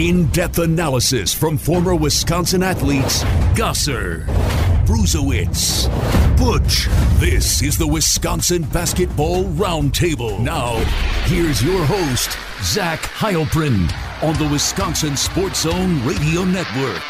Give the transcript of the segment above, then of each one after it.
In depth analysis from former Wisconsin athletes Gasser, Bruesewitz, Butch. This is the Wisconsin Basketball Roundtable. Now, here's your host, Zach Heilprin, on the Wisconsin Sports Zone Radio Network.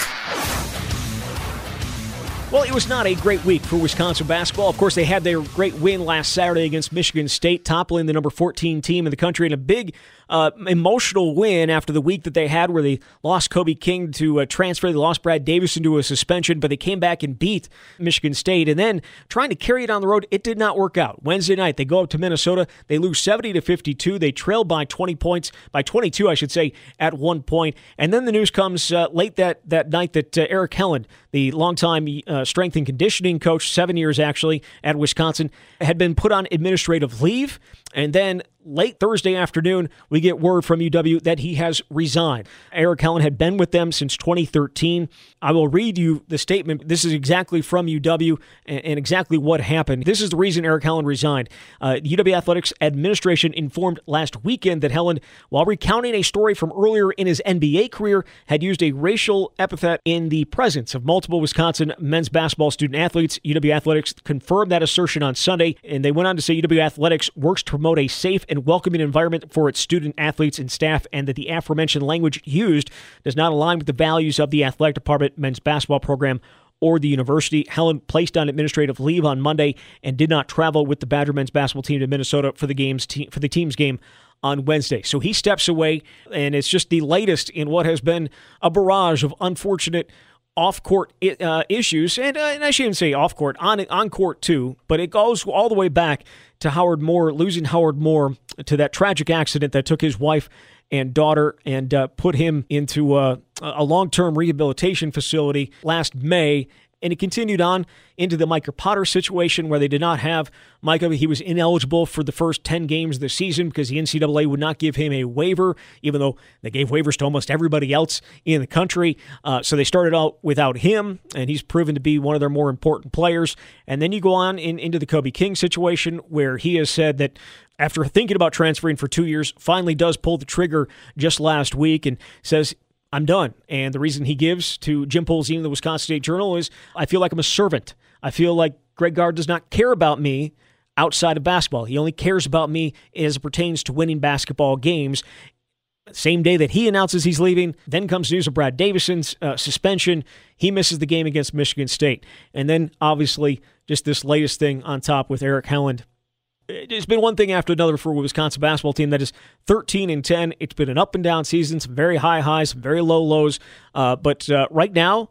Well, it was not a great week for Wisconsin basketball. Of course, they had their great win last Saturday against Michigan State, toppling the number 14 team in the country in a big uh, emotional win after the week that they had where they lost Kobe King to uh, transfer. They lost Brad Davison to a suspension, but they came back and beat Michigan State. And then trying to carry it on the road, it did not work out. Wednesday night, they go up to Minnesota. They lose 70 to 52. They trail by 20 points, by 22, I should say, at one point. And then the news comes uh, late that, that night that uh, Eric Helland, the longtime uh, strength and conditioning coach, seven years actually at Wisconsin, had been put on administrative leave. And then late Thursday afternoon, we get word from UW that he has resigned. Eric Helland had been with them since 2013. I will read you the statement. This is exactly from UW and, exactly what happened. This is the reason Eric Helland resigned. Uh, UW Athletics administration informed last weekend that Helland, while recounting a story from earlier in his NBA career, had used a racial epithet in the presence of multiple Wisconsin men's basketball student athletes. UW Athletics confirmed that assertion on Sunday, and they went on to say UW Athletics works to promote a safe and welcoming environment for its student athletes and staff, and that the aforementioned language used does not align with the values of the athletic department, men's basketball program, or the university. Helland placed on administrative leave on Monday and did not travel with the Badger men's basketball team to Minnesota for the game's te- for the team's game on Wednesday. So he steps away, and it's just the latest in what has been a barrage of unfortunate off-court uh, issues, and, uh, and I shouldn't say off-court, on on court too, but it goes all the way back to Howard Moore, losing Howard Moore to that tragic accident that took his wife and daughter and uh, put him into a, a long-term rehabilitation facility last May and it continued on into the Micah Potter situation where they did not have Micah. He was ineligible for the first 10 games of the season because the NCAA would not give him a waiver, even though they gave waivers to almost everybody else in the country. Uh, so they started out without him, and he's proven to be one of their more important players. And then you go on in, into the Kobe King situation where he has said that after thinking about transferring for two years, finally does pull the trigger just last week and says I'm done. And the reason he gives to Jim Polzin in the Wisconsin State Journal is I feel like I'm a servant. I feel like Greg Gard does not care about me outside of basketball. He only cares about me as it pertains to winning basketball games. Same day that he announces he's leaving, then comes news of Brad Davison's uh, suspension. He misses the game against Michigan State. And then, obviously, just this latest thing on top with Eric Helland it's been one thing after another for a Wisconsin basketball team that is 13 and 10. It's been an up and down season, some very high highs, some very low lows. Uh, but uh, right now,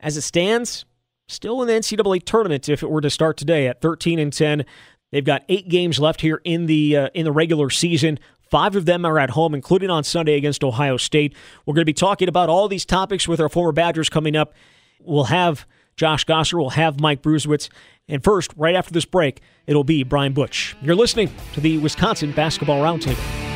as it stands, still in the NCAA tournament. If it were to start today at 13 and 10, they've got eight games left here in the uh, in the regular season. Five of them are at home, including on Sunday against Ohio State. We're going to be talking about all these topics with our former Badgers coming up. We'll have Josh Gasser, we'll have Mike Bruesewitz, and first, right after this break, it'll be Brian Butch. You're listening to the Wisconsin Basketball Roundtable.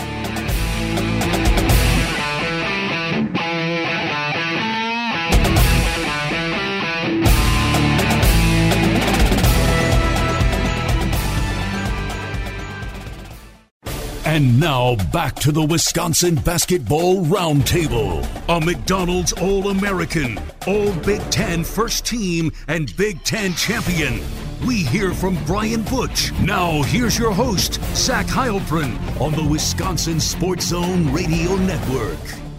And now back to the Wisconsin Basketball Roundtable. A McDonald's All American, All Big Ten First Team, and Big Ten Champion. We hear from Brian Butch. Now, here's your host, Zach Heilprin, on the Wisconsin Sports Zone Radio Network.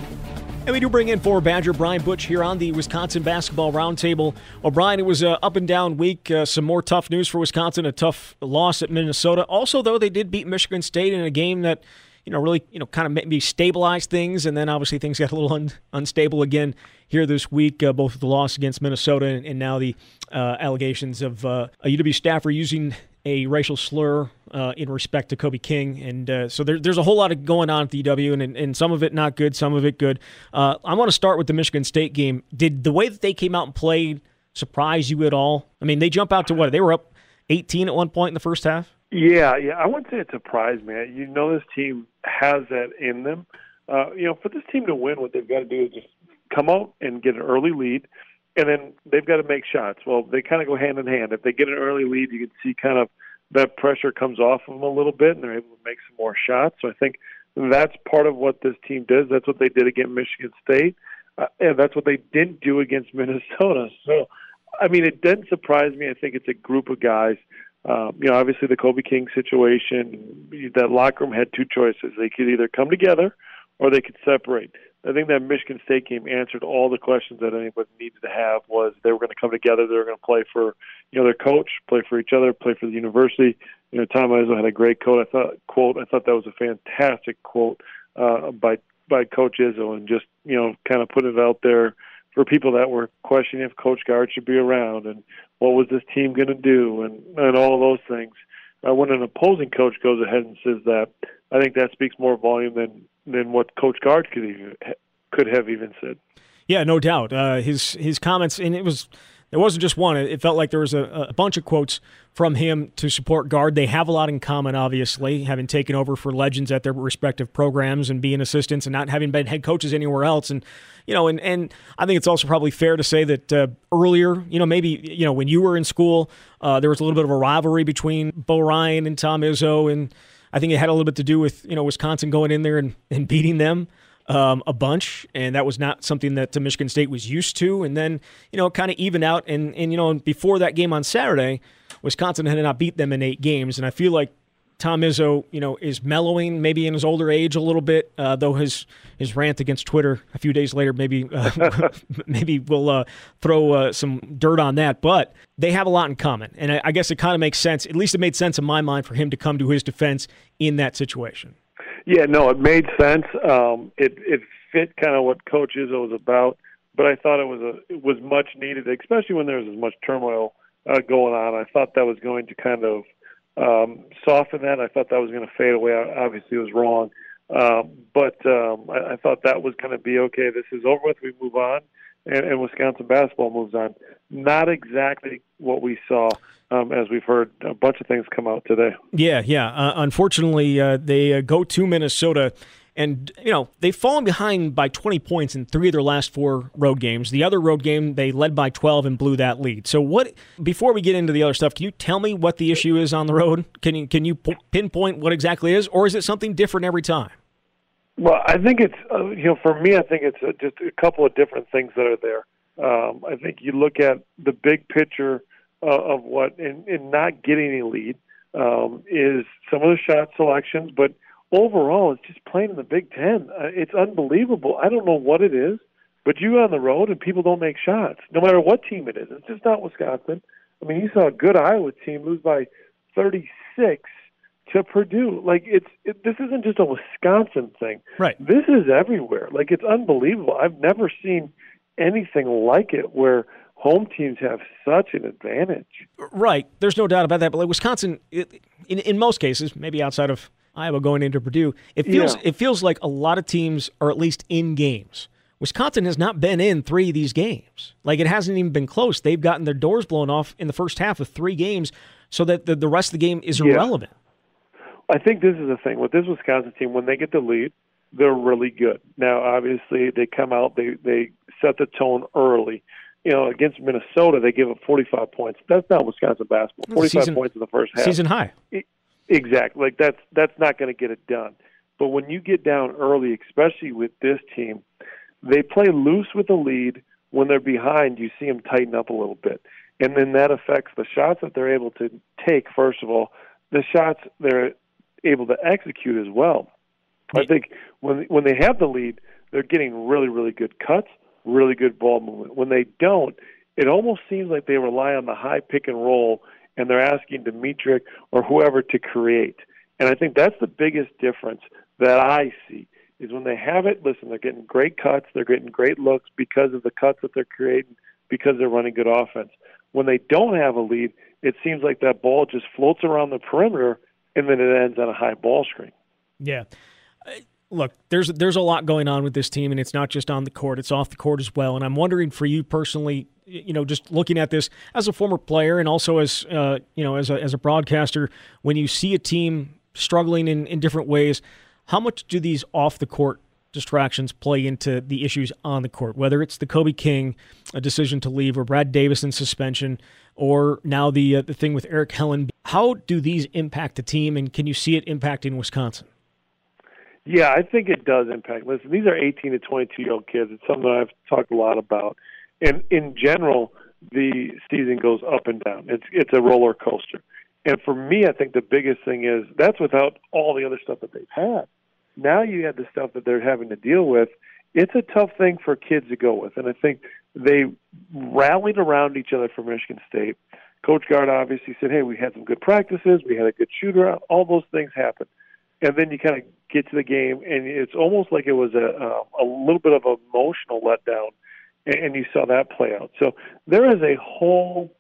And we do bring in for Badger Brian Butch here on the Wisconsin Basketball Roundtable. Brian, it was an up and down week. Uh, some more tough news for Wisconsin. A tough loss at Minnesota. Also, though, they did beat Michigan State in a game that you know really you know kind of maybe stabilized things, and then obviously things got a little un- unstable again here this week. Uh, both the loss against Minnesota and, and now the uh, allegations of uh, a UW staffer using a racial slur uh, in respect to Kobe King. And uh, so there, there's a whole lot of going on at the UW, and, and some of it not good, some of it good. Uh, I want to start with the Michigan State game. Did the way that they came out and played surprise you at all? I mean, they jump out to what? They were up 18 at one point in the first half? Yeah, yeah. I wouldn't say it surprised me. You know, this team has that in them. Uh, you know, for this team to win, what they've got to do is just come out and get an early lead and then they've got to make shots. Well, they kind of go hand in hand. If they get an early lead, you can see kind of that pressure comes off of them a little bit, and they're able to make some more shots. So I think That's part of what this team does. That's what they did against Michigan State, uh, and that's what they didn't do against Minnesota. So, I mean, it doesn't surprise me. I think it's a group of guys. Um, you know, obviously the Kobe King situation, that locker room had two choices. They could either come together or they could separate. I think that Michigan State game answered all the questions that anybody needed to have. Was they were going to come together, they were going to play for you know their coach, play for each other, play for the university. You know, Tom Izzo had a great quote. I thought quote. I thought that was a fantastic quote uh, by by Coach Izzo, and just you know kind of put it out there for people that were questioning if Coach Gard should be around and what was this team going to do and and all of those things. Uh, when an opposing coach goes ahead and says that, I think that speaks more volume than than what Coach Gard could even, could have even said. Yeah, no doubt. Uh, his his comments, and it was there wasn't just one. It felt like there was a, a, bunch of quotes from him to support Gard. They have a lot in common, obviously, having taken over for legends at their respective programs and being assistants and not having been head coaches anywhere else. And you know, and and I think it's also probably fair to say that uh, earlier, you know, maybe you know when you were in school, uh, there was a little bit of a rivalry between Bo Ryan and Tom Izzo, and I think it had a little bit to do with you know Wisconsin going in there and, and beating them um, a bunch, and that was not something that Michigan State was used to. And then, you know, kind of even out. And, and, you know, before that game on Saturday, Wisconsin had not beat them in eight games. And I feel like Tom Izzo, you know, is mellowing maybe in his older age a little bit, uh, though his his rant against Twitter a few days later maybe uh, maybe we'll uh, throw uh, some dirt on that. But they have a lot in common, and I, I guess it kind of makes sense. At least it made sense in my mind for him to come to his defense in that situation. Yeah, no, it made sense. Um, it it fit kind of what Coach Izzo was about, but I thought it was a it was much needed, especially when there was as much turmoil uh, going on. I thought that was going to kind of um, soften that. I thought that was going to fade away. I Obviously, was wrong, um, but um, I, I thought that was going to be okay. This is over with. We move on, and, and Wisconsin basketball moves on. Not exactly what we saw um, as we've heard a bunch of things come out today. Yeah, yeah. Uh, unfortunately, uh, they uh, go to Minnesota. And, you know, they've fallen behind by 20 points in three of their last four road games. The other road game, they led by 12 and blew that lead. So, what, before we get into the other stuff, can you tell me what the issue is on the road? Can you, can you pinpoint what exactly is, or is it something different every time? Well, I think it's, uh, you know, for me, I think it's uh, just a couple of different things that are there. Um, I think you look at the big picture uh, of what in, not getting a lead um, is some of the shot selections, but overall, it's just playing in the Big Ten. Uh, it's unbelievable. I don't know what it is, but you on the road and people don't make shots, no matter what team it is. It's just not Wisconsin. I mean, you saw a good Iowa team lose by 36 to Purdue. Like it's it, this isn't just a Wisconsin thing. Right. This is everywhere. Like it's unbelievable. I've never seen anything like it where home teams have such an advantage. Right. There's no doubt about that. But like Wisconsin, it, in in most cases, maybe outside of Iowa going into Purdue, it feels yeah. it feels like a lot of teams are at least in games. Wisconsin has not been in three of these games. Like it hasn't even been close. They've gotten their doors blown off in the first half of three games, so that the, the rest of the game is yeah. irrelevant. I think this is the thing with this Wisconsin team. When they get the lead, they're really good. Now, obviously, they come out, they they set the tone early you know, against Minnesota, they give up 45 points. That's not Wisconsin basketball. 45 season, points in the first half. Season high. Exactly. Like that's that's not going to get it done. But when you get down early, especially with this team, they play loose with the lead. When they're behind, you see them tighten up a little bit, and then that affects the shots that they're able to take. First of all, the shots they're able to execute as well. I think when when they have the lead, they're getting really really good cuts really good ball movement. When they don't, it almost seems like they rely on the high pick and roll and they're asking D'Mitrik or whoever to create. And I think that's the biggest difference that I see is when they have it, listen, they're getting great cuts, they're getting great looks because of the cuts that they're creating, because they're running good offense. When they don't have a lead, it seems like that ball just floats around the perimeter and then it ends on a high ball screen. Yeah look, there's there's a lot going on with this team, and it's not just on the court; it's off the court as well. And I'm wondering for you personally, you know, just looking at this as a former player and also as uh, you know as a as a broadcaster, when you see a team struggling in, in different ways, how much do these off the court distractions play into the issues on the court? Whether it's the Kobe King a decision to leave, or Brad Davison suspension, or now the uh, the thing with Eric Helland, how do these impact the team, and can you see it impacting Wisconsin? Yeah, I think it does impact. Listen, these are 18 to 22 year old kids. It's something I've talked a lot about. And in general, the season goes up and down. It's it's a roller coaster. And for me, I think the biggest thing is that's without all the other stuff that they've had. Now you have the stuff that they're having to deal with. It's a tough thing for kids to go with. And I think they rallied around each other for Michigan State. Coach Gard obviously said, hey, we had some good practices. We had a good shooter. All those things happen. And then you kind of get to the game, and it's almost like it was a, a, a little bit of emotional letdown, and, and you saw that play out. So there is a whole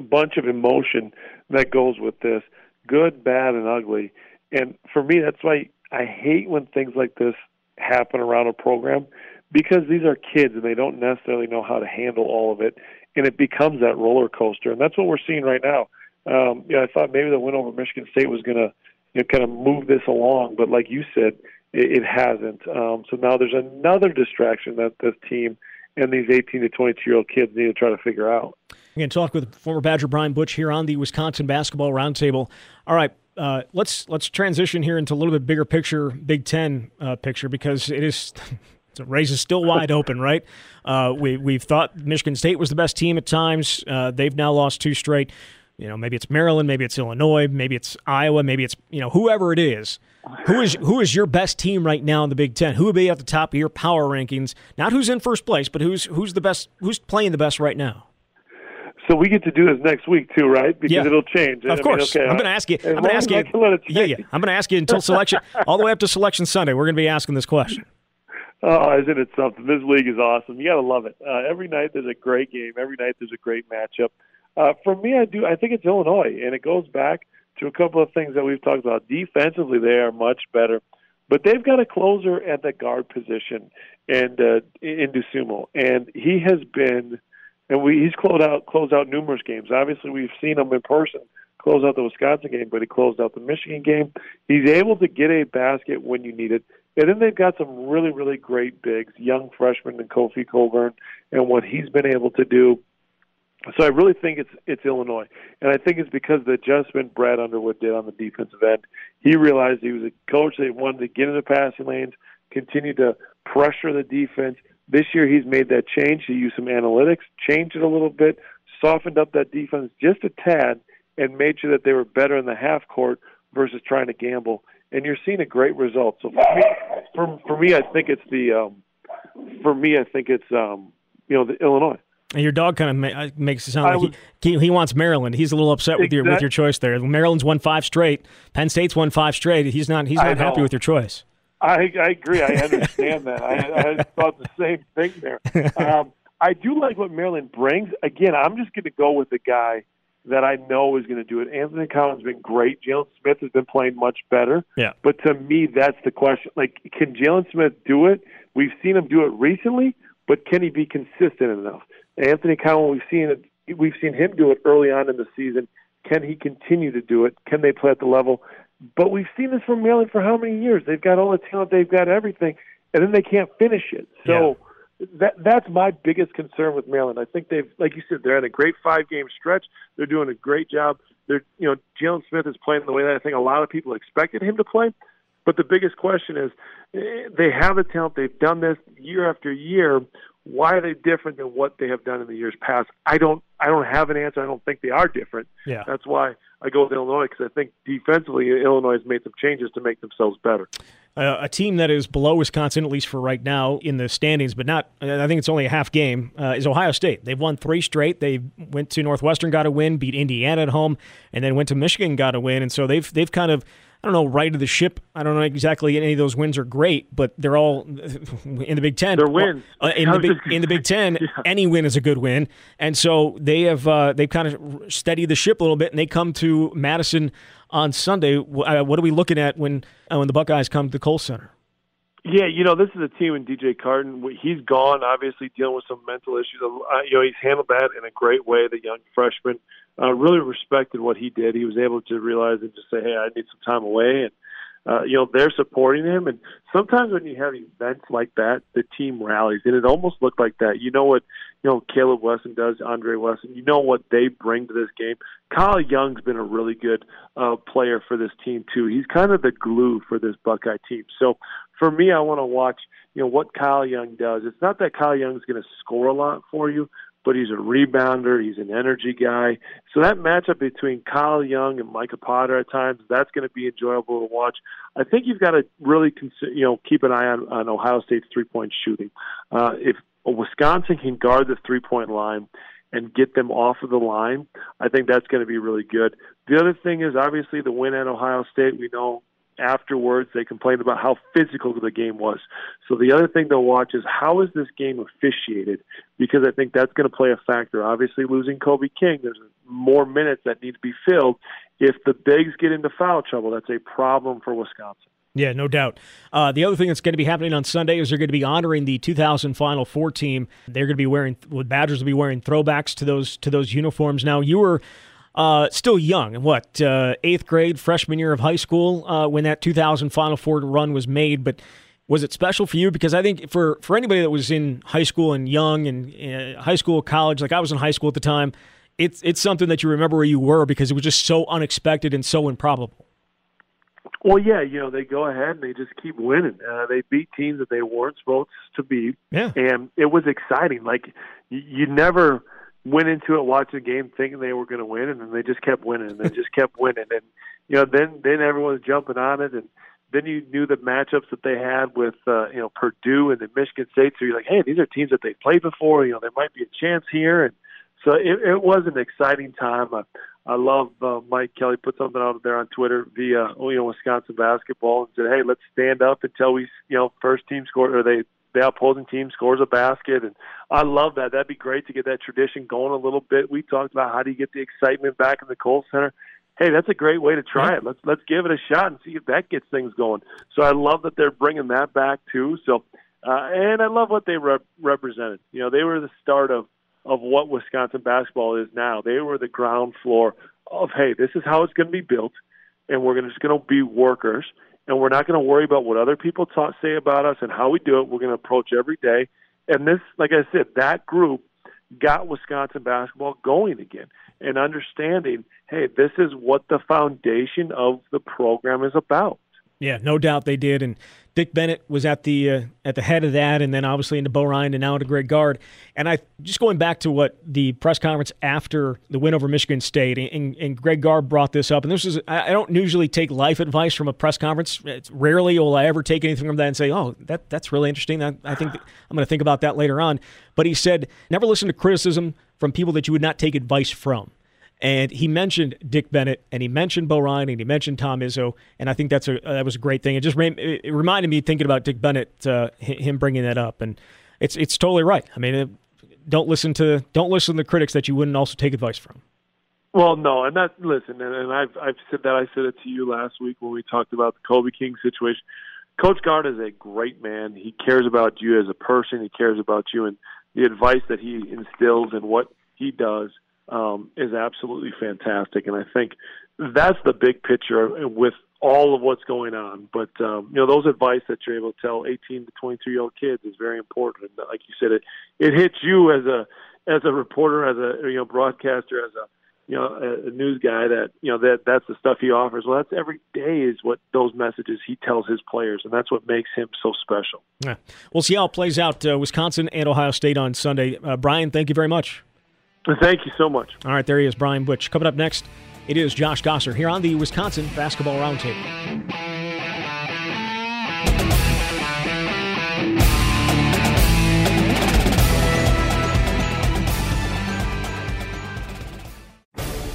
bunch of emotion that goes with this good, bad, and ugly. And for me, that's why I hate when things like this happen around a program because these are kids and they don't necessarily know how to handle all of it, and it becomes that roller coaster. And that's what we're seeing right now. Um, know, I thought maybe the win over Michigan State was going to you know, kind of move this along, but like you said, it, it hasn't. Um, so now there's another distraction that this team and these 18 to 22 year old kids need to try to figure out. We're going to talk with former Badger Brian Butch here on the Wisconsin Basketball Roundtable. All right, uh, let's let's transition here into a little bit bigger picture, Big Ten uh, picture, because it is the race is still wide open, right? Uh, we we've thought Michigan State was the best team at times. Uh, they've now lost two straight. You know, maybe it's Maryland, maybe it's Illinois, maybe it's Iowa, maybe it's you know whoever it is. Who is who is your best team right now in the Big Ten? Who would be at the top of your power rankings? Not who's in first place, but who's who's the best? Who's playing the best right now? So we get to do this next week too, right? Because yeah. it'll change. Of I course, mean, okay, I'm going to ask you. I'm going to ask you. Yeah, yeah. I'm going to ask you until selection, all the way up to selection Sunday. We're going to be asking this question. Oh, isn't it something? This league is awesome. You got to love it. Uh, every night there's a great game. Every night there's a great matchup. Uh, for me, I do. I think it's Illinois, and it goes back to a couple of things that we've talked about. Defensively, they are much better, but they've got a closer at the guard position, and uh, in Dosunmu, and he has been and we he's closed out closed out numerous games. Obviously, we've seen him in person close out the Wisconsin game, but he closed out the Michigan game. He's able to get a basket when you need it. And then they've got some really, really great bigs, young freshmen and Kofi Cockburn, and what he's been able to do. So I really think it's it's Illinois, and I think it's because the adjustment Brad Underwood did on the defensive end. He realized he was a coach that wanted to get into the passing lanes, continue to pressure the defense, this year, he's made that change. He used some analytics, changed it a little bit, softened up that defense just a tad, and made sure that they were better in the half court versus trying to gamble. And you're seeing a great result. So for me, for, for me, I think it's the um, for me, I think it's um, you know the Illinois. And your dog kind of ma- uh, makes it sound like would, he, he wants Maryland. He's a little upset with your with your choice there. Maryland's won five straight. Penn State's won five straight. He's not he's not happy with your choice. I, I agree. I understand that. I, I thought the same thing there. Um, I do like what Maryland brings. Again, I'm just going to go with the guy that I know is going to do it. Anthony Collins has been great. Jalen Smith has been playing much better. Yeah. But to me, that's the question. Like, can Jalen Smith do it? We've seen him do it recently, but can he be consistent enough? Anthony Collins, we've seen it. We've seen him do it early on in the season. Can he continue to do it? Can they play at the level? But we've seen this from Maryland for how many years? They've got all the talent, they've got everything, and then they can't finish it. So yeah. that that's my biggest concern with Maryland. I think they've, like you said, they're in a great five game stretch. They're doing a great job. They're, you know, Jalen Smith is playing the way that I think a lot of people expected him to play. But the biggest question is, eh, they have the talent. They've done this year after year. Why are they different than what they have done in the years past? I don't. I don't have an answer. I don't think they are different. Yeah. That's why I go with Illinois because I think defensively Illinois has made some changes to make themselves better. Uh, a team that is below Wisconsin, at least for right now, in the standings, but not. I think it's only a half game. Uh, is Ohio State? They've won three straight. They went to Northwestern, got a win, beat Indiana at home, and then went to Michigan, got a win, and so they've they've kind of I don't know, right of the ship. I don't know exactly any of those wins are great, but they're all in the Big Ten. They're wins. Uh, in, the big, in the Big Ten, yeah. any win is a good win. And so they have uh, they've kind of steadied the ship a little bit, and they come to Madison on Sunday. Uh, what are we looking at when uh, when the Buckeyes come to the Kohl Center? Yeah, you know, this is a team in DJ Carton. He's gone, obviously dealing with some mental issues. Uh, you know, he's handled that in a great way. The young freshman uh, really respected what he did. He was able to realize and just say, "Hey, I need some time away," and uh, you know, they're supporting him. And sometimes when you have events like that, the team rallies, and it almost looked like that. You know what, you know, Kaleb Wesson does, Andre Wesson. You know what they bring to this game. Kyle Young's been a really good uh, player for this team too. He's kind of the glue for this Buckeye team. So for me, I want to watch you know what Kyle Young does. It's not that Kyle Young's going to score a lot for you, but he's a rebounder. He's an energy guy. So that matchup between Kyle Young and Micah Potter at times, that's going to be enjoyable to watch. I think you've got to really, consider, you know, keep an eye on, on Ohio State's three-point shooting. Uh, if Wisconsin can guard the three-point line and get them off of the line, I think that's going to be really good. The other thing is obviously the win at Ohio State. We know afterwards they complained about how physical the game was. So the other thing they'll watch is how is this game officiated because I think that's going to play a factor. Obviously losing Kobe King, there's more minutes that need to be filled. If the bigs get into foul trouble, that's a problem for Wisconsin. Yeah, no doubt. Uh, the other thing that's going to be happening on Sunday is they're going to be honoring the 2000 Final Four team. They're going to be wearing, well, Badgers will be wearing throwbacks to those to those uniforms. Now, you were uh, still young, what uh, eighth grade, freshman year of high school uh, when that 2000 Final Four run was made. But was it special for you? Because I think for for anybody that was in high school and young and uh, high school, college, like I was in high school at the time, it's it's something that you remember where you were because it was just so unexpected and so improbable. Well, yeah, you know they go ahead and they just keep winning. Uh, they beat teams that they weren't supposed to beat, yeah. and it was exciting. Like you, you never went into it watching the game thinking they were going to win, and then they just kept winning, and they just kept winning, and you know then then everyone was jumping on it, and then you knew the matchups that they had with uh, you know Purdue and the Michigan State, so you're like, hey, these are teams that they've played before, you know, there might be a chance here, and so it, it was an exciting time. I, I love uh, Mike Kelley put something out there on Twitter via you know Wisconsin basketball and said, hey, let's stand up until we you know first team score or they the opposing team scores a basket, and I love that. That'd be great to get that tradition going a little bit. We talked about how do you get the excitement back in the Kohl Center. Hey, that's a great way to try it. Let's let's give it a shot and see if that gets things going. So I love that they're bringing that back too. So, uh, and I love what they rep- represented. You know, they were the start of of what Wisconsin basketball is now. They were the ground floor of hey, this is how it's going to be built, and we're gonna, just going to be workers and we're not going to worry about what other people talk, say about us and how we do it. We're going to approach every day. And this, like I said, that group got Wisconsin basketball going again and understanding, hey, this is what the foundation of the program is about. Yeah, no doubt they did. And Dick Bennett was at the uh, at the head of that, and then obviously into Bo Ryan and now into Greg Gard. And I just going back to what the press conference after the win over Michigan State, and, and Greg Gard brought this up. And this is I don't usually take life advice from a press conference. It's rarely will I ever take anything from that and say, "Oh, that that's really interesting." I, I think I'm going to think about that later on. But he said, "Never listen to criticism from people that you would not take advice from." And he mentioned Dick Bennett, and he mentioned Bo Ryan, and he mentioned Tom Izzo, and I think that's a that was a great thing. It just it reminded me thinking about Dick Bennett, uh, him bringing that up, and it's it's totally right. I mean, don't listen to don't listen to critics that you wouldn't also take advice from. Well, no, and that listen, and, and I've I've said that I said it to you last week when we talked about the Kobe King situation. Coach Gard is a great man. He cares about you as a person. He cares about you, and the advice that he instills and what he does um, is absolutely fantastic. And I think that's the big picture with all of what's going on. But um, you know, those advice that you're able to tell 18 to 23 year old kids is very important. And like you said, it it hits you as a as a reporter, as a you know broadcaster, as a you know a, a news guy that you know that that's the stuff he offers. Well, that's every day is what those messages he tells his players, and that's what makes him so special. Yeah, we'll see how it plays out. Uh, Wisconsin and Ohio State on Sunday. Uh, Brian, thank you very much. Thank you so much. All right, there he is, Brian Butch. Coming up next, it is Josh Gasser here on the Wisconsin Basketball Roundtable.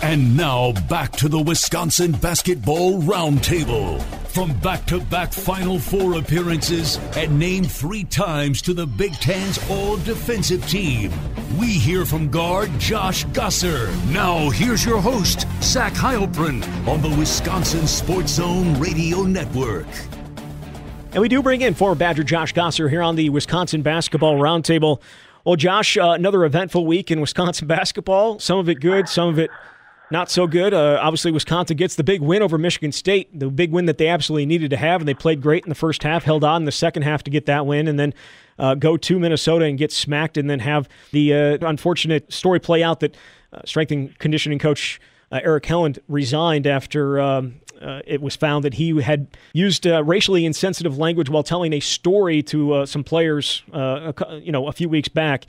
And now back to the Wisconsin Basketball Roundtable. From back to back Final Four appearances and named three times to the Big Ten's all defensive team, we hear from guard Josh Gasser. Now, here's your host, Zach Heilprin, on the Wisconsin Sports Zone Radio Network. And we do bring in former Badger Josh Gasser here on the Wisconsin Basketball Roundtable. Well, Josh, uh, another eventful week in Wisconsin basketball. Some of it good, some of it not so good. Uh, obviously, Wisconsin gets the big win over Michigan State, the big win that they absolutely needed to have, and they played great in the first half, held on in the second half to get that win, and then uh, go to Minnesota and get smacked, and then have the uh, unfortunate story play out that uh, strength and conditioning coach uh, Eric Helland resigned after. Um, uh, it was found that he had used racially insensitive language while telling a story to some players, a, you know, a few weeks back.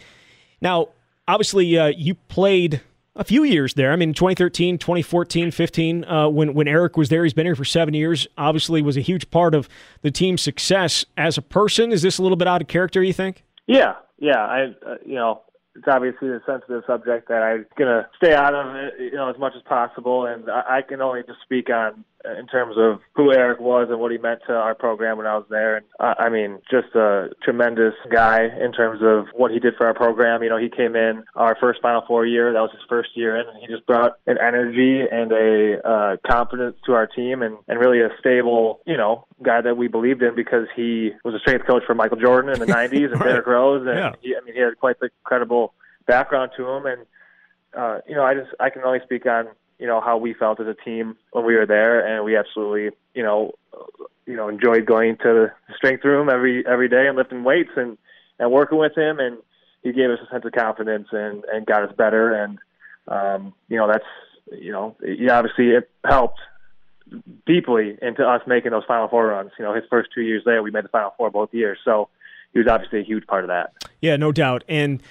Now, obviously, you played a few years there. I mean, 2013, 2014, 15, uh, when, when Eric was there, he's been here for seven years, obviously was a huge part of the team's success. As a person, is this a little bit out of character, you think? Yeah, yeah. I, uh, you know, it's obviously a sensitive subject that I'm gonna stay out of it, you know, as much as possible. And I, I can only just speak on in terms of who Eric was and what he meant to our program when I was there. And uh, I mean, just a tremendous guy in terms of what he did for our program. You know, he came in our first Final Four year. That was his first year in, and he just brought an energy and a uh, confidence to our team, and and really a stable, you know, guy that we believed in because he was a strength coach for Michael Jordan in the '90s and right. Derrick Rose, and yeah. he, I mean, he had quite the credible background to him, and uh, you know, I just I can only speak on you know how we felt as a team when we were there, and we absolutely you know you know enjoyed going to the strength room every every day and lifting weights and and working with him, and he gave us a sense of confidence and and got us better, and um, you know that's you know yeah, obviously it helped deeply into us making those Final Four runs. You know, his first two years there, we made the Final Four both years, so he was obviously a huge part of that. Yeah, no doubt, and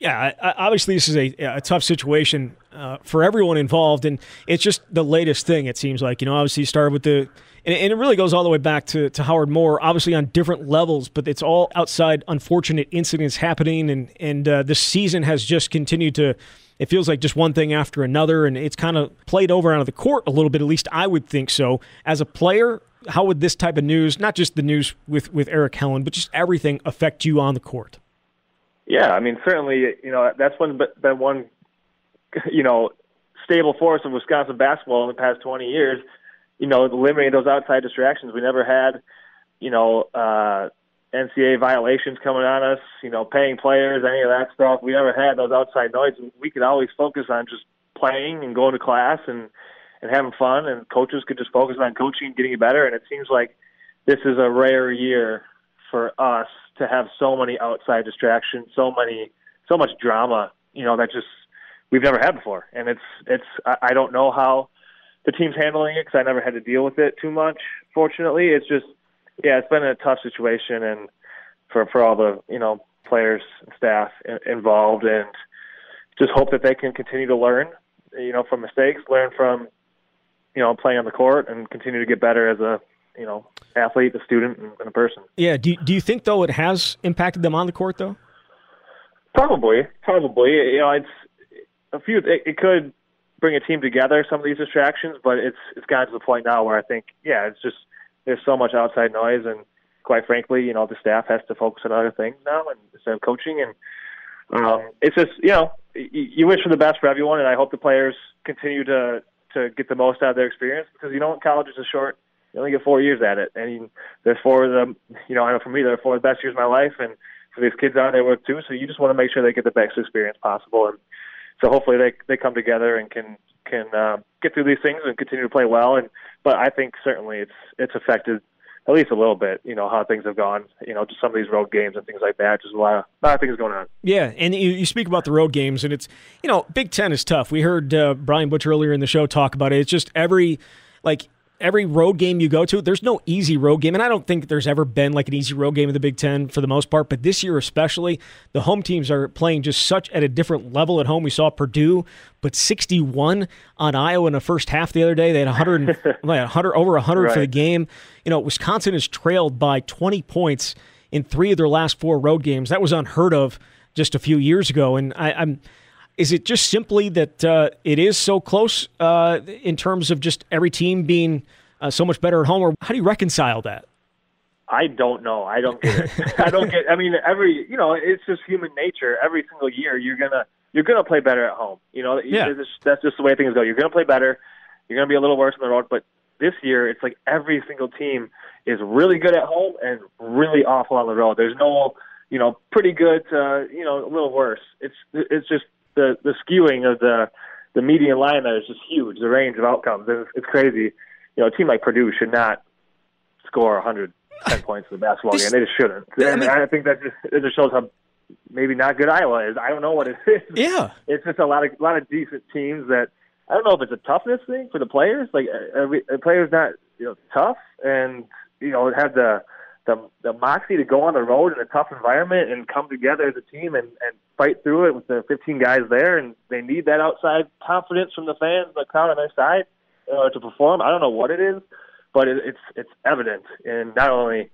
yeah, obviously this is a, a tough situation uh, for everyone involved, and it's just the latest thing. It seems like you know, obviously you started with the, and, and, it really goes all the way back to, to Howard Moore, obviously on different levels, but it's all outside unfortunate incidents happening, and and uh, this season has just continued to. It feels like just one thing after another, and it's kind of played over out of the court a little bit. At least I would think so. As a player, how would this type of news, not just the news with with Eric Helland, but just everything, affect you on the court? Yeah, I mean, certainly, you know, that's been been one, you know, stable force of Wisconsin basketball in the past 20 years. You know, eliminating those outside distractions. We never had, you know, uh, NCAA violations coming on us. You know, paying players, any of that stuff. We never had those outside noise. We could always focus on just playing and going to class and and having fun. And coaches could just focus on coaching and getting better. And it seems like this is a rare year for us to have so many outside distractions, so many, so much drama. You know that just we've never had before, and it's it's I don't know how the team's handling it because I never had to deal with it too much. Fortunately, it's just yeah, it's been a tough situation, and for for all the you know players and staff involved, and just hope that they can continue to learn, you know, from mistakes, learn from you know playing on the court, and continue to get better as a you know athlete, a student, and, a person. Yeah. Do Do you think though it has impacted them on the court though? Probably, probably. You know, it's a few. It, it could bring a team together. Some of these distractions, but it's it's gotten to the point now where I think, yeah, it's just there's so much outside noise, and quite frankly, you know, the staff has to focus on other things now and instead of coaching. And um, it's just, you know, you, you wish for the best for everyone, and I hope the players continue to to get the most out of their experience because you know, college is a short you only get four years at it. and there's four of them. You know, I know for me, they're four of the best years of my life, and for these kids out there with too. So you just want to make sure they get the best experience possible, and so hopefully they they come together and can can uh, get through these things and continue to play well. And but I think certainly it's it's affected at least a little bit, you know, how things have gone, you know, just some of these road games and things like that. Just a lot of, a lot of things going on. Yeah, and you, you speak about the road games, and it's, you know, Big Ten is tough. We heard uh, Brian Butch earlier in the show talk about it. It's just every, like, every road game you go to, there's no easy road game. And I don't think there's ever been like an easy road game in the Big Ten for the most part. But this year, especially, the home teams are playing just such at a different level at home. We saw Purdue, but 61 on Iowa in the first half the other day. They had 100, 100 over 100 right. for the game. You know, Wisconsin is trailed by 20 points in three of their last four road games. That was unheard of just a few years ago. And I, I'm is it just simply that uh, it is so close uh, in terms of just every team being uh, so much better at home, or how do you reconcile that? I don't know. I don't get it. I don't get. I mean, every you know, it's just human nature. Every single year, you're gonna you're gonna play better at home. You know, yeah. that's just the way things go. You're gonna play better. You're gonna be a little worse on the road, but this year, it's like every single team is really good at home and really awful on the road. There's no, you know, pretty good, uh, you know, a little worse. It's it's just the the skewing of the the median line there is just huge. The range of outcomes, it's, it's crazy. You know, a team like Purdue should not score 110 points in the basketball this, game. They just shouldn't. I and I think that just it just shows how maybe not good Iowa is. I don't know what it is. Yeah, it's just a lot of a lot of decent teams that I don't know if it's a toughness thing for the players. Like, are, we, are players not you know tough and you know have the the the moxie to go on the road in a tough environment and come together as a team and and fight through it with the 15 guys there, and they need that outside confidence from the fans, the crowd on their side, uh, to perform. I don't know what it is, but it, it's it's evident in not only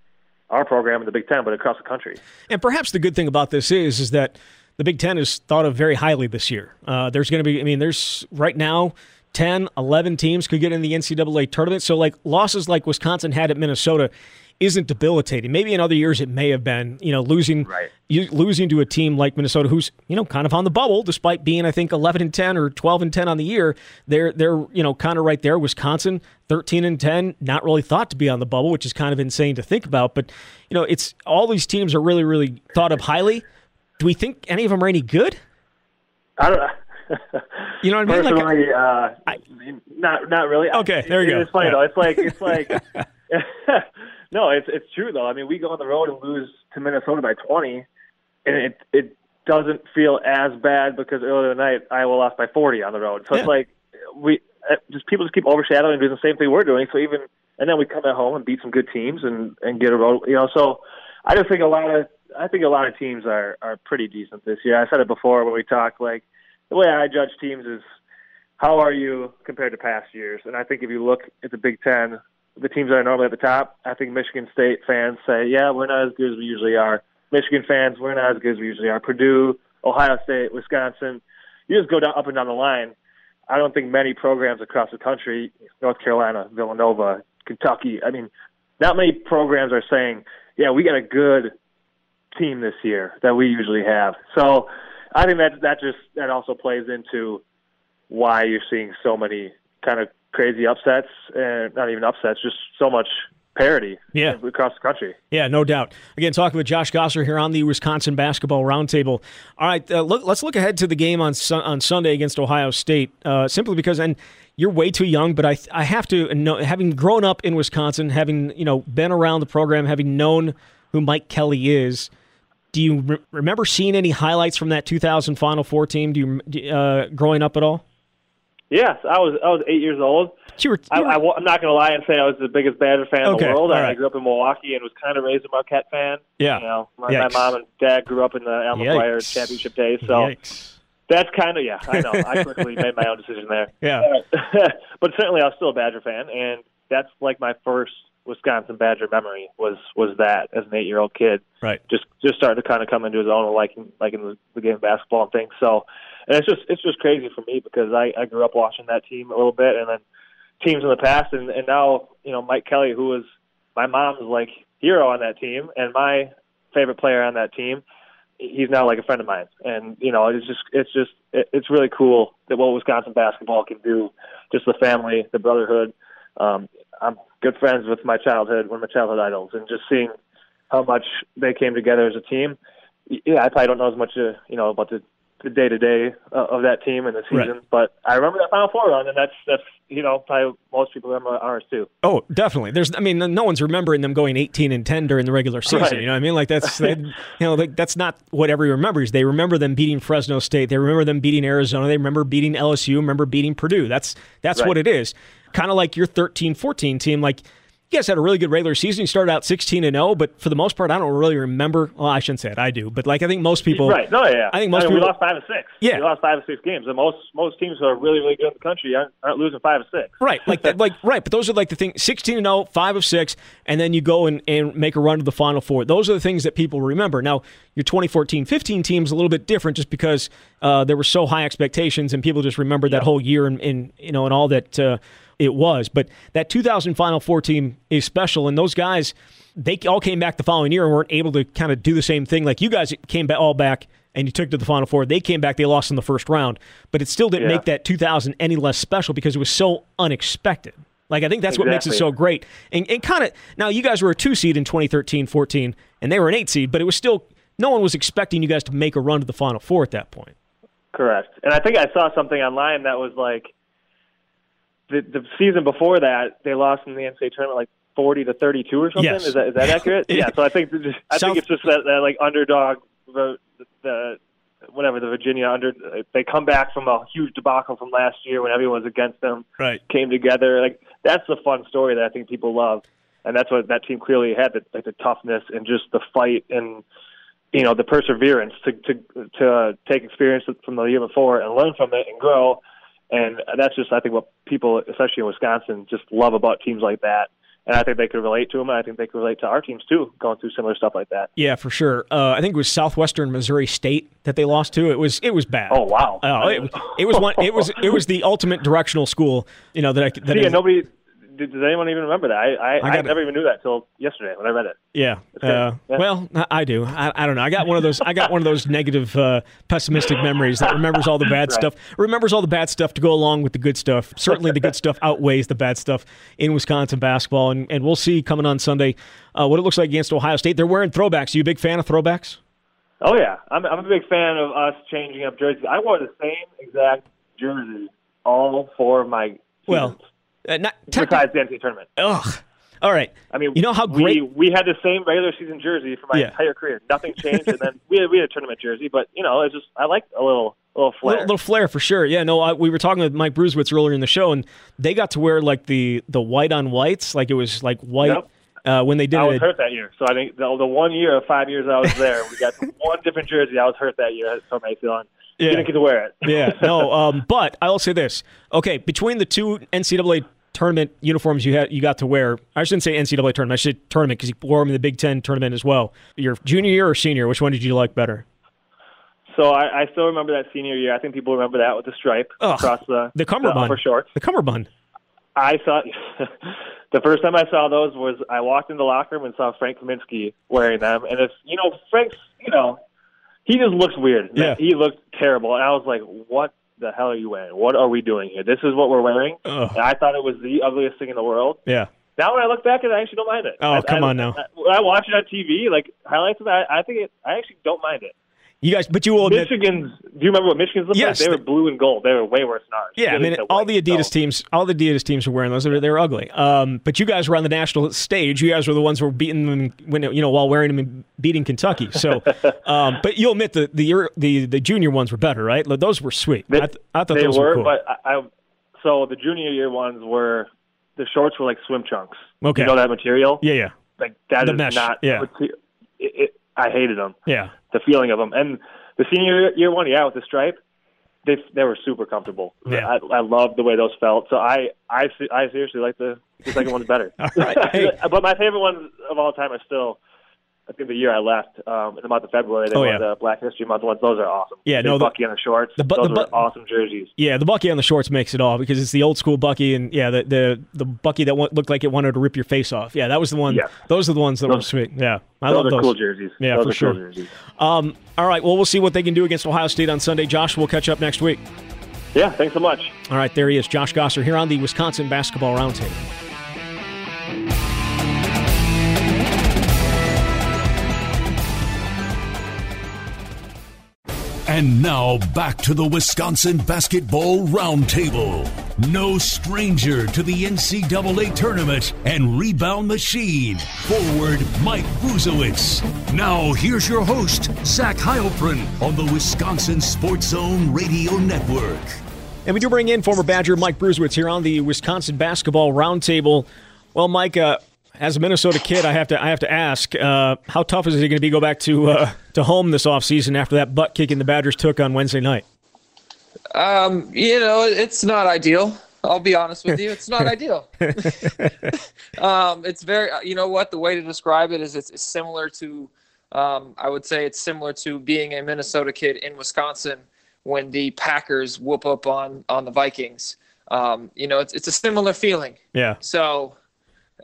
our program in the Big Ten, but across the country. And perhaps the good thing about this is is that the Big Ten is thought of very highly this year. Uh, there's going to be, I mean, there's right now 10, 11 teams could get in the NCAA tournament. So, like losses like Wisconsin had at Minnesota isn't debilitating. Maybe in other years it may have been, you know, losing right. you, losing to a team like Minnesota, who's you know kind of on the bubble, despite being I think 11 and 10 or 12 and 10 on the year. They're they're you know kind of right there. Wisconsin 13 and 10, not really thought to be on the bubble, which is kind of insane to think about. But you know, it's all these teams are really really thought of highly. Do we think any of them are any good? I don't know. You know what I mean? Personally, like, uh, I, not not really. Okay, there you it, go. It's funny yeah. though. It's like it's like no, it's it's true though. I mean, we go on the road and lose to Minnesota by 20, and it it doesn't feel as bad because earlier tonight Iowa lost by 40 on the road. So yeah. it's like we uh, just people just keep overshadowing and doing the same thing we're doing. So even and then we come at home and beat some good teams and and get a road. You know, so I just think a lot of I think a lot of teams are are pretty decent this year. I said it before when we talked. Like the way I judge teams is how are you compared to past years? And I think if you look at the Big Ten, the teams that are normally at the top, I think Michigan State fans say, yeah, we're not as good as we usually are. Michigan fans, we're not as good as we usually are. Purdue, Ohio State, Wisconsin, you just go down up and down the line. I don't think many programs across the country, North Carolina, Villanova, Kentucky, I mean, not many programs are saying, yeah, we got a good team this year that we usually have. So I think that that just that also plays into why you're seeing so many kind of crazy upsets and not even upsets, just so much parity yeah. across the country. Yeah, no doubt. Again, talking with Josh Gasser here on the Wisconsin Basketball Roundtable. All right, uh, look, let's look ahead to the game on on Sunday against Ohio State, uh, simply because and you're way too young, but I I have to know, having grown up in Wisconsin, having you know been around the program, having known who Mike Kelley is. Do you re- remember seeing any highlights from that 2000 Final Four team? Do you uh, growing up at all? Yes, I was I was eight years old. You were, you were... I, am not going to lie and say I was the biggest Badger fan okay, in the world. I, right. I grew up in Milwaukee and was kind of raised a Marquette fan. Yeah, you know, my, my mom and dad grew up in the Al McGuire championship days, so Yikes. that's kind of yeah. I know. I quickly made my own decision there. Yeah, but certainly I was still a Badger fan, and that's like my first Wisconsin Badger memory was was that as an eight year old kid. Right. Just just starting to kind of come into his own, liking liking the, the game of basketball and things. So and it's just it's just crazy for me because I, I grew up watching that team a little bit, and then teams in the past, and, and now you know Mike Kelley, who was my mom's like hero on that team, and my favorite player on that team. He's now like a friend of mine, and you know it's just it's just it's really cool that what Wisconsin basketball can do. Just the family, the brotherhood. Um, I'm good friends with my childhood, one of my childhood idols, and just seeing how much they came together as a team. Yeah, I probably don't know as much, uh, you know, about the the day to day of that team and the season. Right. But I remember that Final Four run, and that's that's you know probably most people remember ours too. Oh, definitely. There's, I mean, no one's remembering them going 18 and 10 during the regular season. Right. You know what I mean? Like that's they, you know like, that's not what everyone remembers. They remember them beating Fresno State. They remember them beating Arizona. They remember beating LSU. Remember beating Purdue. That's that's right. what it is. Kind of like your 13-14 team, like you guys had a really good regular season. You started out 16 and 0, but for the most part, I don't really remember. Well, I shouldn't say it. I do, but like I think most people. Right? No, yeah. I think most I mean, people. We lost five and six. Yeah, we lost five and six games. And most most teams who are really really good in the country aren't, aren't losing five and six. Right, like that, like right. But those are like the things: 16 and 0, five of six, and then you go and, and make a run to the Final Four. Those are the things that people remember. Now, your 2014-15 team is a little bit different, just because uh, there were so high expectations, and people just remembered that whole year and, and you know and all that. Uh, it was. But that 2000 Final Four team is special, and those guys, they all came back the following year and weren't able to kind of do the same thing. Like you guys came all back and you took to the Final Four. They came back, they lost in the first round, but it still didn't Yeah. make that 2000 any less special because it was so unexpected. Like I think that's what makes it so great. And, and kind of now you guys were a two seed in 2013-14, and they were an eight seed, but it was still no one was expecting you guys to make a run to the Final Four at that point. Correct. And I think I saw something online that was like the the season before that they lost in the NCAA tournament like forty to thirty two or something. Yes. Is that is that accurate? yeah. So I think it's just, I South- think it's just that, that like underdog the the whatever the Virginia under they come back from a huge debacle from last year when everyone was against them Right. came together. Like that's the fun story that I think people love, and that's what that team clearly had the, like the toughness and just the fight and you know the perseverance to to to uh, take experience from the year before and learn from it and grow. And that's just I think what people, especially in Wisconsin, just love about teams like that. And I think they could relate to them, and I think they could relate to our teams too, going through similar stuff like that. Yeah, for sure. Uh, I think it was Southwestern Missouri State that they lost to. It was it was bad. Oh wow! Oh, it, it was one. It was it was the ultimate directional school. You know that I that yeah, I- nobody. Did, does anyone even remember that? I I, I I, never even knew that till yesterday when I read it. Yeah. Uh, Yeah. Well, I- do. I, I don't know. I got one of those. I got one of those negative, uh, pessimistic memories that remembers all the bad Right. stuff. Remembers all the bad stuff to go along with the good stuff. Certainly, the good stuff outweighs the bad stuff in Wisconsin basketball, and, and we'll see coming on Sunday uh, what it looks like against Ohio State. They're wearing throwbacks. Are you a big fan of throwbacks? Oh yeah, I'm I'm a big fan of us changing up jerseys. I wore the same exact jersey all four of my Well, seasons, uh, not besides the NCAA tournament. Ugh. All right. I mean, you know how great. we had the same regular season jersey for my Yeah. entire career. Nothing changed, and then we had, we had a tournament jersey. But you know, it's just I like a little a little flair. Little, little flair for sure. Yeah, no, I, we were talking with Mike Bruesewitz earlier in the show, and they got to wear like the the white on whites, like it was like white Yep. uh, when they did I was it. hurt that year, so I think the, the one year of five years I was there, we got one different jersey. I was hurt that year. So may feel on. Yeah. Didn't get to wear it. yeah, no, um, but I will say this. Okay, between the two NCAA tournament uniforms you had, you got to wear. I shouldn't say NCAA tournament. I should say tournament because you wore them in the Big Ten tournament as well. Your junior year or senior, which one did you like better? So I, I still remember that senior year. I think people remember that with the stripe Ugh, across the The cummerbund. for shorts. The cummerbund. I saw the first time I saw those was I walked in the locker room and saw Frank Kaminsky wearing them, and if you know Frank's, you know, he just looks weird. Yeah. he looked terrible, and I was like, "What the hell are you wearing? What are we doing here? This is what we're wearing." Ugh. And I thought it was the ugliest thing in the world. Yeah. Now when I look back at it, I actually don't mind it. Oh, I, come I, on now. I, when I watch it on TV, like highlights of that, I think it. I actually don't mind it. You guys, but you will admit. Michigan's. Do you remember what Michigan's looked Yes, like? They were blue and gold. They were way worse than ours. Yeah, I mean, all the Adidas teams, all the Adidas teams were wearing those. They were, ugly. Um, but you guys were on the national stage. You guys were the ones who were beating them when you know while wearing them and beating Kentucky. So, um, but you'll admit the the the the junior ones were better, right? Those were sweet. They, I, th- I thought they those were, cool. but I, I so the junior year ones were the shorts were like swim trunks. Okay. you know that material? yeah, yeah, like that The is mesh, not. yeah. It, it, I hated them. yeah. The feeling of them, and the senior year one, yeah, with the stripe, they they were super comfortable. Yeah. I, I loved the way those felt. So I I I seriously like the the second one's better. All right. Hey. but my favorite ones of all time are still. I think the year I left, um, in the month of February, they Oh, yeah. the Black History Month ones. Those are awesome. Yeah, Big no, the- Bucky on the shorts. the bu- those the bu- awesome jerseys. Yeah, the Bucky on the shorts makes it all because it's the old school Bucky, and yeah, the the, the Bucky that looked like it wanted to rip your face off. Yeah, that was the one. Yeah. Those are the ones that were sweet. Yeah, I those love are those. cool jerseys. Yeah, those for are sure. Cool. Um, all right, well, we'll see what they can do against Ohio State on Sunday. Josh, we'll catch up next week. Yeah, thanks so much. All right, there he is, Josh Gasser here on the Wisconsin Basketball Roundtable. And now back to the Wisconsin Basketball Roundtable. No stranger to the NCAA tournament and rebound machine. Forward Mike Bruesewitz. Now here's your host, Zach Heilprin on the Wisconsin Sports Zone Radio Network. And we do bring in former Badger Mike Bruesewitz here on the Wisconsin Basketball Roundtable. Well, Mike, uh, as a Minnesota kid, I have to I have to ask, uh, how tough is it going to be to go back to uh, to home this offseason after that butt kicking the Badgers took on Wednesday night? Um, you know, it's not ideal. I'll be honest with you. It's not ideal. um, it's very, you know what? The way to describe it is it's, it's similar to, um, I would say it's similar to being a Minnesota kid in Wisconsin when the Packers whoop up on on the Vikings. Um, you know, it's it's a similar feeling. Yeah, So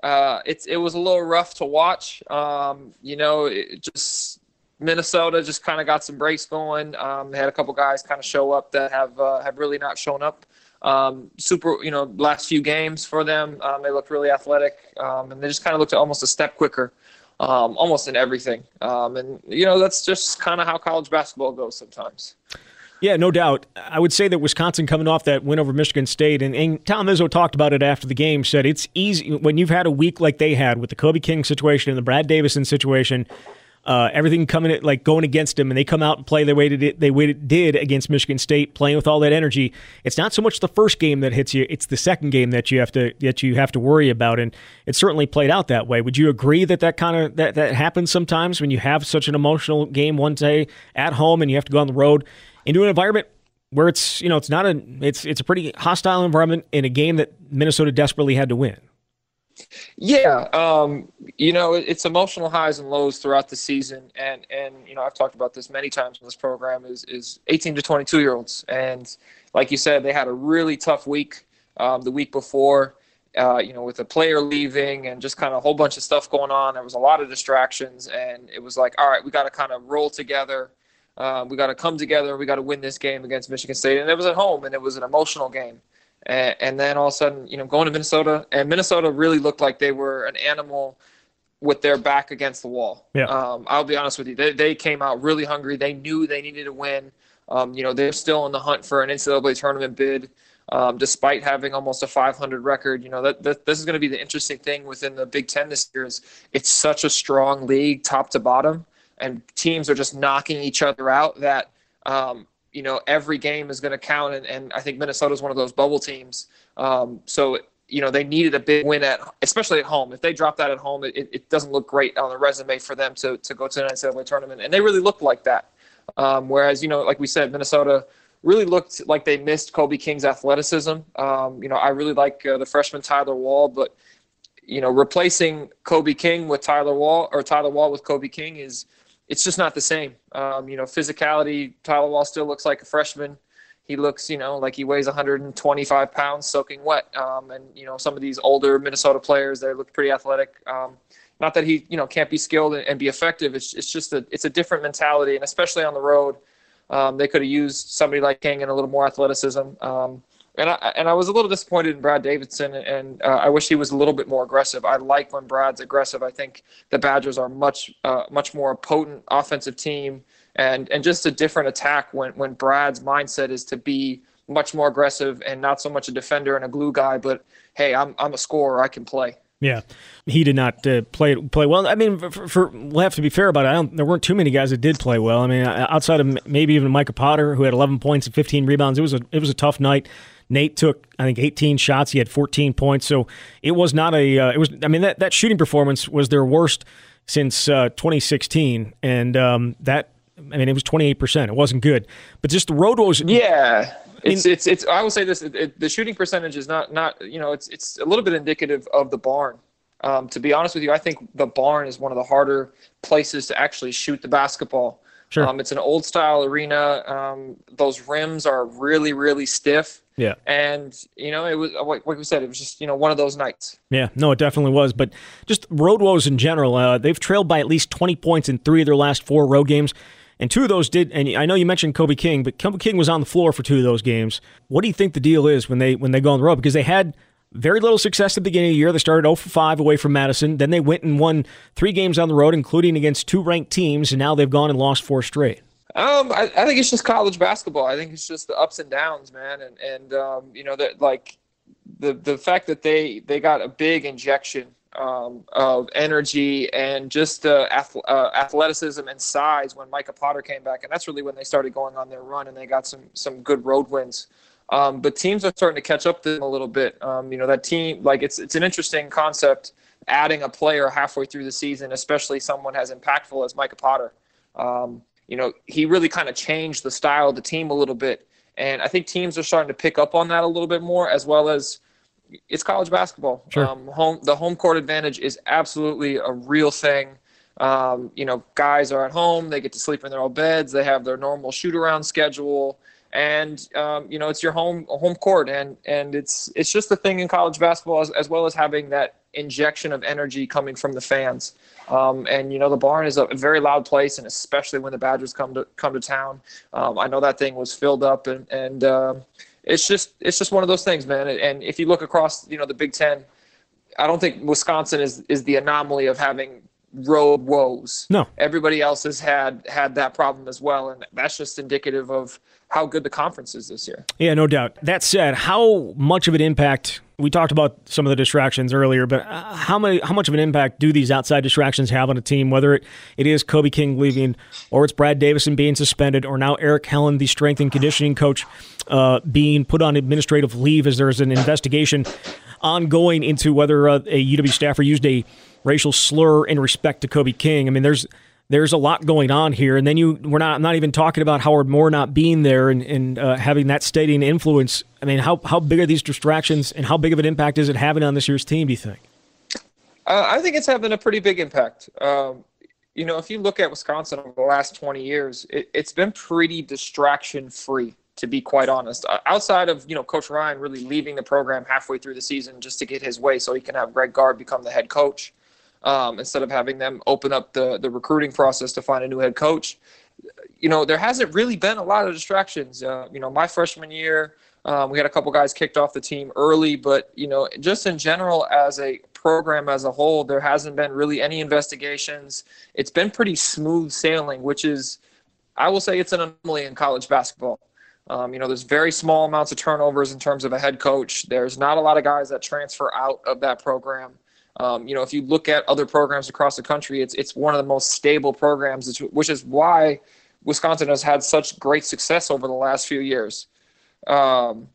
uh, it's it was a little rough to watch. Um, you know, it just Minnesota just kind of got some breaks going. Um, had a couple guys kind of show up that have uh, have really not shown up. Um, super, you know, last few games for them, um, they looked really athletic, um, and they just kind of looked almost a step quicker, um, almost in everything. And you know, that's just kind of how college basketball goes sometimes. Yeah, no doubt. I would say that Wisconsin coming off that win over Michigan State, and, and Tom Izzo talked about it after the game, said it's easy when you've had a week like they had with the Kobe King situation and the Brad Davison situation uh, everything coming at, like going against them, and they come out and play the way it they did against Michigan State, playing with all that energy. It's not so much the first game that hits you; it's the second game that you have to that you have to worry about, and it certainly played out that way. Would you agree that that kind of that that happens sometimes when you have such an emotional game one day at home and you have to go on the road into an environment where it's you know it's not a it's it's a pretty hostile environment in a game that Minnesota desperately had to win. Yeah, um, you know, it's emotional highs and lows throughout the season, and and you know, I've talked about this many times in this program. Is is 18 to 22 year olds, and like you said, they had a really tough week um, the week before. Uh, you know, with a player leaving and just kind of a whole bunch of stuff going on. There was a lot of distractions, and it was like, all right, we got to kind of roll together. Um, we got to come together. We got to win this game against Michigan State, and it was at home, and it was an emotional game. And, and then all of a sudden, you know, going to Minnesota, and Minnesota really looked like they were an animal with their back against the wall. Yeah. Um, I'll be honest with you. They, they came out really hungry. They knew they needed to win. Um, you know, they're still in the hunt for an NCAA tournament bid, um, despite having almost a 500 record. You know, that, that this is going to be the interesting thing within the Big Ten this year is it's such a strong league, top to bottom, and teams are just knocking each other out. That um, you know every game is going to count, and, and I think Minnesota is one of those bubble teams. Um, so you know they needed a big win at, especially at home. If they drop that at home, it, it doesn't look great on the resume for them to to go to an NCAA tournament, and they really looked like that. Um, whereas you know, like we said, Minnesota really looked like they missed Kobe King's athleticism. Um, you know, I really like uh, the freshman Tyler Wahl but you know, replacing Kobe King with Tyler Wahl or Tyler Wahl with Kobe King is it's just not the same. Um, you know, physicality, Tyler Wahl still looks like a freshman. He looks, you know, like he weighs 125 pounds soaking wet. Um, and, you know, some of these older Minnesota players, they look pretty athletic. Um, not that he, you know, can't be skilled and, and, be effective. It's, it's just a, it's a different mentality. And especially on the road, um, they could have used somebody like King and a little more athleticism. And I and I was a little disappointed in Brad Davison, and uh, I wish he was a little bit more aggressive. I like when Brad's aggressive. I think the Badgers are much uh, much more potent offensive team, and and just a different attack when when Brad's mindset is to be much more aggressive and not so much a defender and a glue guy, but hey, I'm I'm a scorer, I can play. Yeah, he did not uh, play play well. I mean, for, for, we'll have to be fair about it. there weren't too many guys that did play well. I mean, outside of maybe even Micah Potter, who had 11 points and 15 rebounds, it was a it was a tough night. Nate took, I think, 18 shots. He had 14 points. So it was not a. Uh, it was. I mean, that that shooting performance was their worst since uh, 2016, and um, that. I mean, it was 28 percent. It wasn't good, but just the road was. Yeah. It's, it's it's I will say this it, it, the shooting percentage is not not you know it's it's a little bit indicative of the barn um, to be honest with you I think the barn is one of the harder places to actually shoot the basketball Sure. Um, it's an old style arena. Um, those rims are really, really stiff. Yeah. And, you know, it was, like, we said, it was just, you know, one of those nights. Yeah, no, it definitely was. But just road woes in general, uh, they've trailed by at least 20 points in three of their last four road games. And two of those did, and I know you mentioned Kobe King, but Kobe King was on the floor for two of those games. What do you think the deal is when they when they go on the road? Because they had very little success at the beginning of the year. They started 0 for 5 away from Madison. Then they went and won three games on the road, including against two ranked teams, and now they've gone and lost four straight. Um, I, I think it's just college basketball. I think it's just the ups and downs, man. And and um, you know that like the the fact that they they got a big injection um, of energy and just uh, ath- uh, athleticism and size when Micah Potter came back, and that's really when they started going on their run and they got some some good road wins. Um, but teams are starting to catch up to them a little bit. Um, you know, that team, like it's it's an interesting concept, adding a player halfway through the season, especially someone as impactful as Micah Potter. Um, you know, he really kind of changed the style of the team a little bit, and I think teams are starting to pick up on that a little bit more, as well as it's college basketball. Sure. Um, home the home court advantage is absolutely a real thing. Um, you know, guys are at home; they get to sleep in their own beds. They have their normal shoot around schedule and um, you know it's your home home court and and it's it's just a thing in college basketball as, as well as having that injection of energy coming from the fans um, and you know the barn is a very loud place and especially when the badgers come to come to town um, i know that thing was filled up and and um, it's just it's just one of those things man and if you look across you know the big ten i don't think wisconsin is is the anomaly of having road woes. No. Everybody else has had had that problem as well, and that's just indicative of how good the conference is this year. Yeah, no doubt. That said, how much of an impact? We talked about some of the distractions earlier, but uh, how many, how much of an impact do these outside distractions have on a team? Whether it, it is Kobe King leaving, or it's Brad Davison being suspended, or now Erik Helland, the strength and conditioning coach, uh, being put on administrative leave as there's an investigation ongoing into whether uh, a UW staffer used a racial slur in respect to Kobe King. I mean, there's there's a lot going on here, and then you we're not I'm not even talking about Howard Moore not being there and, and uh, having that stating influence. I mean, how how big are these distractions, and how big of an impact is it having on this year's team? Do you think? Uh, I think it's having a pretty big impact. Um, you know, if you look at Wisconsin over the last 20 years, it, it's been pretty distraction free to be quite honest. Uh, outside of you know Coach Ryan really leaving the program halfway through the season just to get his way, so he can have Greg Gard become the head coach um, instead of having them open up the the recruiting process to find a new head coach. You know, there hasn't really been a lot of distractions. Uh, you know, my freshman year, um, we had a couple guys kicked off the team early, but you know, just in general as a program as a whole, there hasn't been really any investigations. It's been pretty smooth sailing, which is, I will say, it's an anomaly in college basketball. Um, you know, there's very small amounts of turnovers in terms of a head coach. There's not a lot of guys that transfer out of that program. Um, you know, if you look at other programs across the country, it's it's one of the most stable programs, which is why Wisconsin has had such great success over the last few years. Um,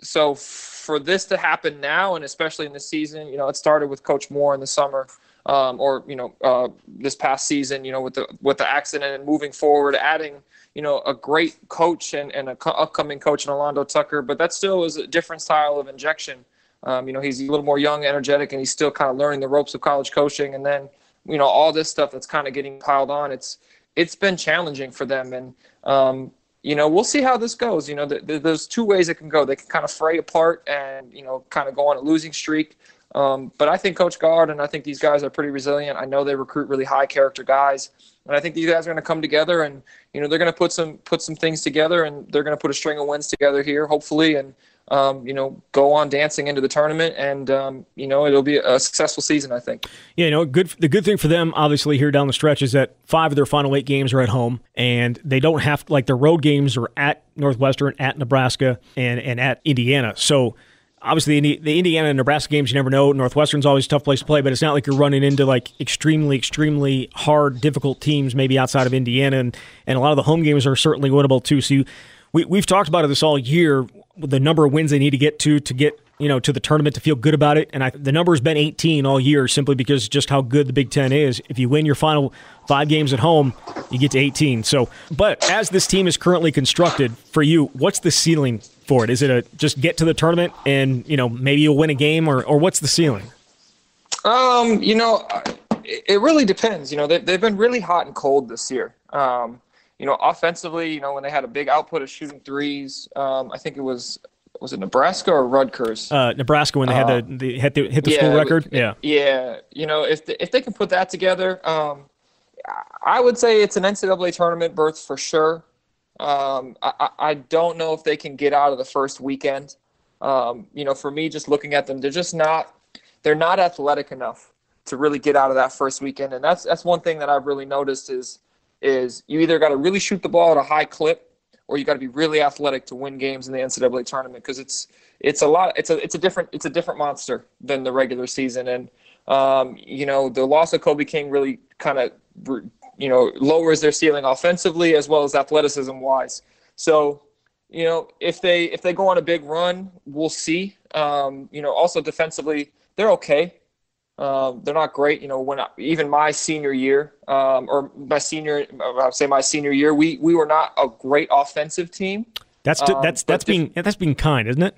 so for this to happen now, and especially in the season, you know, it started with Coach Moore in the summer, um, or you know, uh, this past season, you know, with the with the accident and moving forward, adding you know, a great coach and, and a co- upcoming coach in Alando Tucker, but that still is a different style of injection. Um, you know, he's a little more young, energetic, and he's still kind of learning the ropes of college coaching. And then, you know, all this stuff that's kind of getting piled on. It's it's been challenging for them, and um, you know, we'll see how this goes. You know, the, the, there's two ways it can go. They can kind of fray apart and you know, kind of go on a losing streak. Um, but I think Coach Gard and I think these guys are pretty resilient. I know they recruit really high character guys, and I think these guys are going to come together and you know they're going to put some put some things together and they're going to put a string of wins together here, hopefully, and um, you know go on dancing into the tournament and um, you know it'll be a successful season. I think. Yeah, you know, good. The good thing for them, obviously, here down the stretch is that five of their final eight games are at home, and they don't have like their road games are at Northwestern, at Nebraska, and and at Indiana. So obviously the Indiana and Nebraska games you never know. Northwestern's always a tough place to play, but it's not like you're running into like extremely, extremely hard, difficult teams maybe outside of Indiana, and and a lot of the home games are certainly winnable too. So you, we we've talked about it this all year, the number of wins they need to get to to get you know to the tournament to feel good about it, and I, the number has been 18 all year simply because just how good the Big Ten is. If you win your final five games at home, you get to 18. So, but as this team is currently constructed for you, what's the ceiling for it? Is it a just get to the tournament and you know maybe you'll win a game, or or what's the ceiling? Um, you know, it really depends. You know, they, they've been really hot and cold this year. Um, you know, offensively, you know, when they had a big output of shooting threes, um, I think it was was it Nebraska or Rutgers? Uh, Nebraska when they had the, the hit the hit the yeah, school record. Yeah, yeah. You know, if the, if they can put that together, um, I would say it's an NCAA tournament berth for sure. Um, I, I don't know if they can get out of the first weekend. Um, you know, for me, just looking at them, they're just not they're not athletic enough to really get out of that first weekend, and that's that's one thing that I've really noticed is is you either got to really shoot the ball at a high clip, or you got to be really athletic to win games in the NCAA tournament because it's it's a lot it's a it's a different it's a different monster than the regular season, and um, you know the loss of Kobe King really kind of you know, lowers their ceiling offensively as well as athleticism wise. So, you know, if they if they go on a big run, we'll see. Um, you know, also defensively, they're okay. Um, they're not great. You know, when I, even my senior year, um, or my senior, I'd say my senior year, we we were not a great offensive team. That's um, that's that's being that's being kind, isn't it?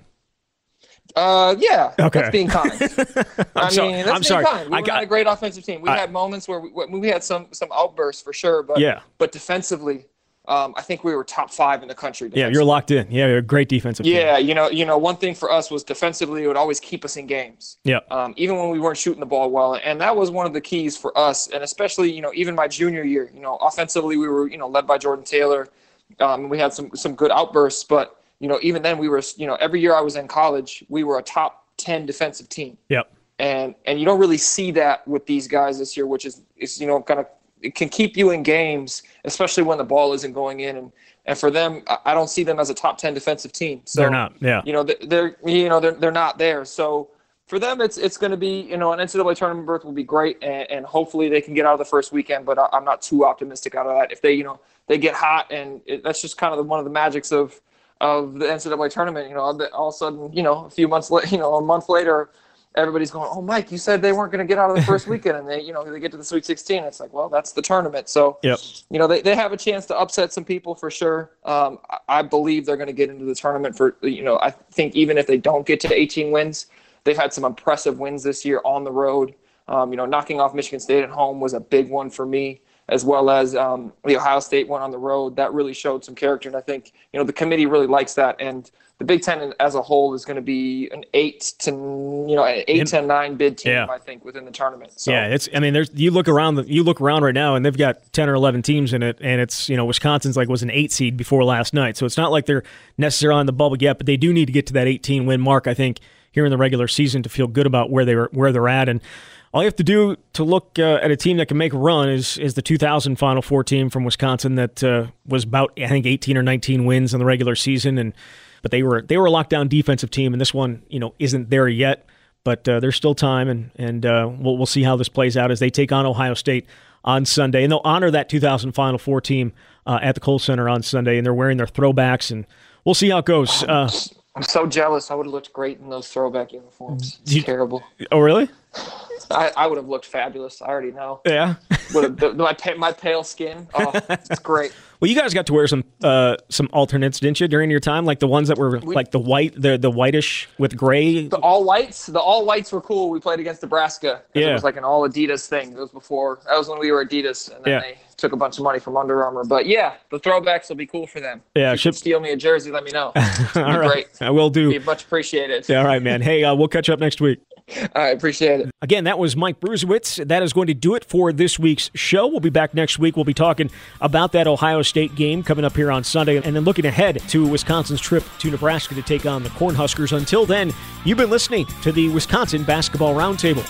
Uh, yeah. Okay. That's being kind. I mean, sorry. that's I'm being sorry. kind. We I got, a great offensive team. We I, had moments where we, we had some some outbursts for sure, but yeah. But defensively, um, I think we were top five in the country. Yeah, you're locked in. Yeah, you're a great defensive. Team. Yeah, team. you know, you know, one thing for us was defensively, it would always keep us in games. Yeah. Um, even when we weren't shooting the ball well, and that was one of the keys for us, and especially, you know, even my junior year, you know, offensively we were, you know, led by Jordan Taylor. Um, we had some some good outbursts, but you know, even then we were, you know, every year I was in college, we were a top 10 defensive team. Yep. and and you don't really see that with these guys this year, which is is you know kind of it can keep you in games, especially when the ball isn't going in. And and for them, I don't see them as a top ten defensive team. So they're not. Yeah. You know they're you know they're they're not there. So for them, it's it's going to be you know an NCAA tournament berth will be great, and, and hopefully they can get out of the first weekend. But I'm not too optimistic out of that. If they you know they get hot, and it, that's just kind of the, one of the magics of of the NCAA tournament. You know, all of a sudden, you know, a few months later, you know, a month later, everybody's going, "Oh, Mike, you said they weren't going to get out of the first weekend, and they, you know, they get to the Sweet 16." It's like, well, that's the tournament. So, yep. you know, they, they have a chance to upset some people for sure. Um, I, I believe they're going to get into the tournament for, you know, I think even if they don't get to 18 wins, they've had some impressive wins this year on the road. Um, you know, knocking off Michigan State at home was a big one for me as well as um, the Ohio State one on the road. That really showed some character, and I think you know the committee really likes that. And the Big Ten as a whole is going to be an eight to you know an eight to nine bid team, yeah. I think, within the tournament. So. Yeah, it's. I mean, there's you look around the, you look around right now, and they've got ten or eleven teams in it, and it's you know Wisconsin's like was an eight seed before last night, so it's not like they're necessarily on the bubble yet, but they do need to get to that 18 win mark, I think, here in the regular season to feel good about where they were where they're at, and all you have to do to look uh, at a team that can make a run is is the 2000 Final Four team from Wisconsin that uh, was about I think 18 or 19 wins in the regular season, and but they were they were a lockdown defensive team, and this one you know isn't there yet, but uh, there's still time, and and uh, we'll we'll see how this plays out as they take on Ohio State on Sunday, and they'll honor that 2000 Final Four team uh, at the Kohl Center on Sunday, and they're wearing their throwbacks, and we'll see how it goes. Uh, I'm so jealous. I would have looked great in those throwback uniforms. It's you, terrible. Oh, really? I, I would have looked fabulous. I already know. Yeah. have, my my pale skin. Oh, it's great. Well, you guys got to wear some uh, some alternates, didn't you, during your time? Like the ones that were we, like the white, the the whitish with gray. The all whites. The all whites were cool. We played against Nebraska. Yeah. It was like an all Adidas thing. It was before. That was when we were Adidas, and then yeah. they took a bunch of money from Under Armour. But yeah, the throwbacks will be cool for them. Yeah. If steal me a jersey. Let me know. all right. Great. I will do. Be much appreciated. Yeah, all right, man. Hey, uh, we'll catch up next week. I appreciate it. Again, that was Mike Bruesewitz. That is going to do it for this week's show. We'll be back next week. We'll be talking about that Ohio State game coming up here on Sunday and then looking ahead to Wisconsin's trip to Nebraska to take on the Cornhuskers. Until then, you've been listening to the Wisconsin Basketball Roundtable.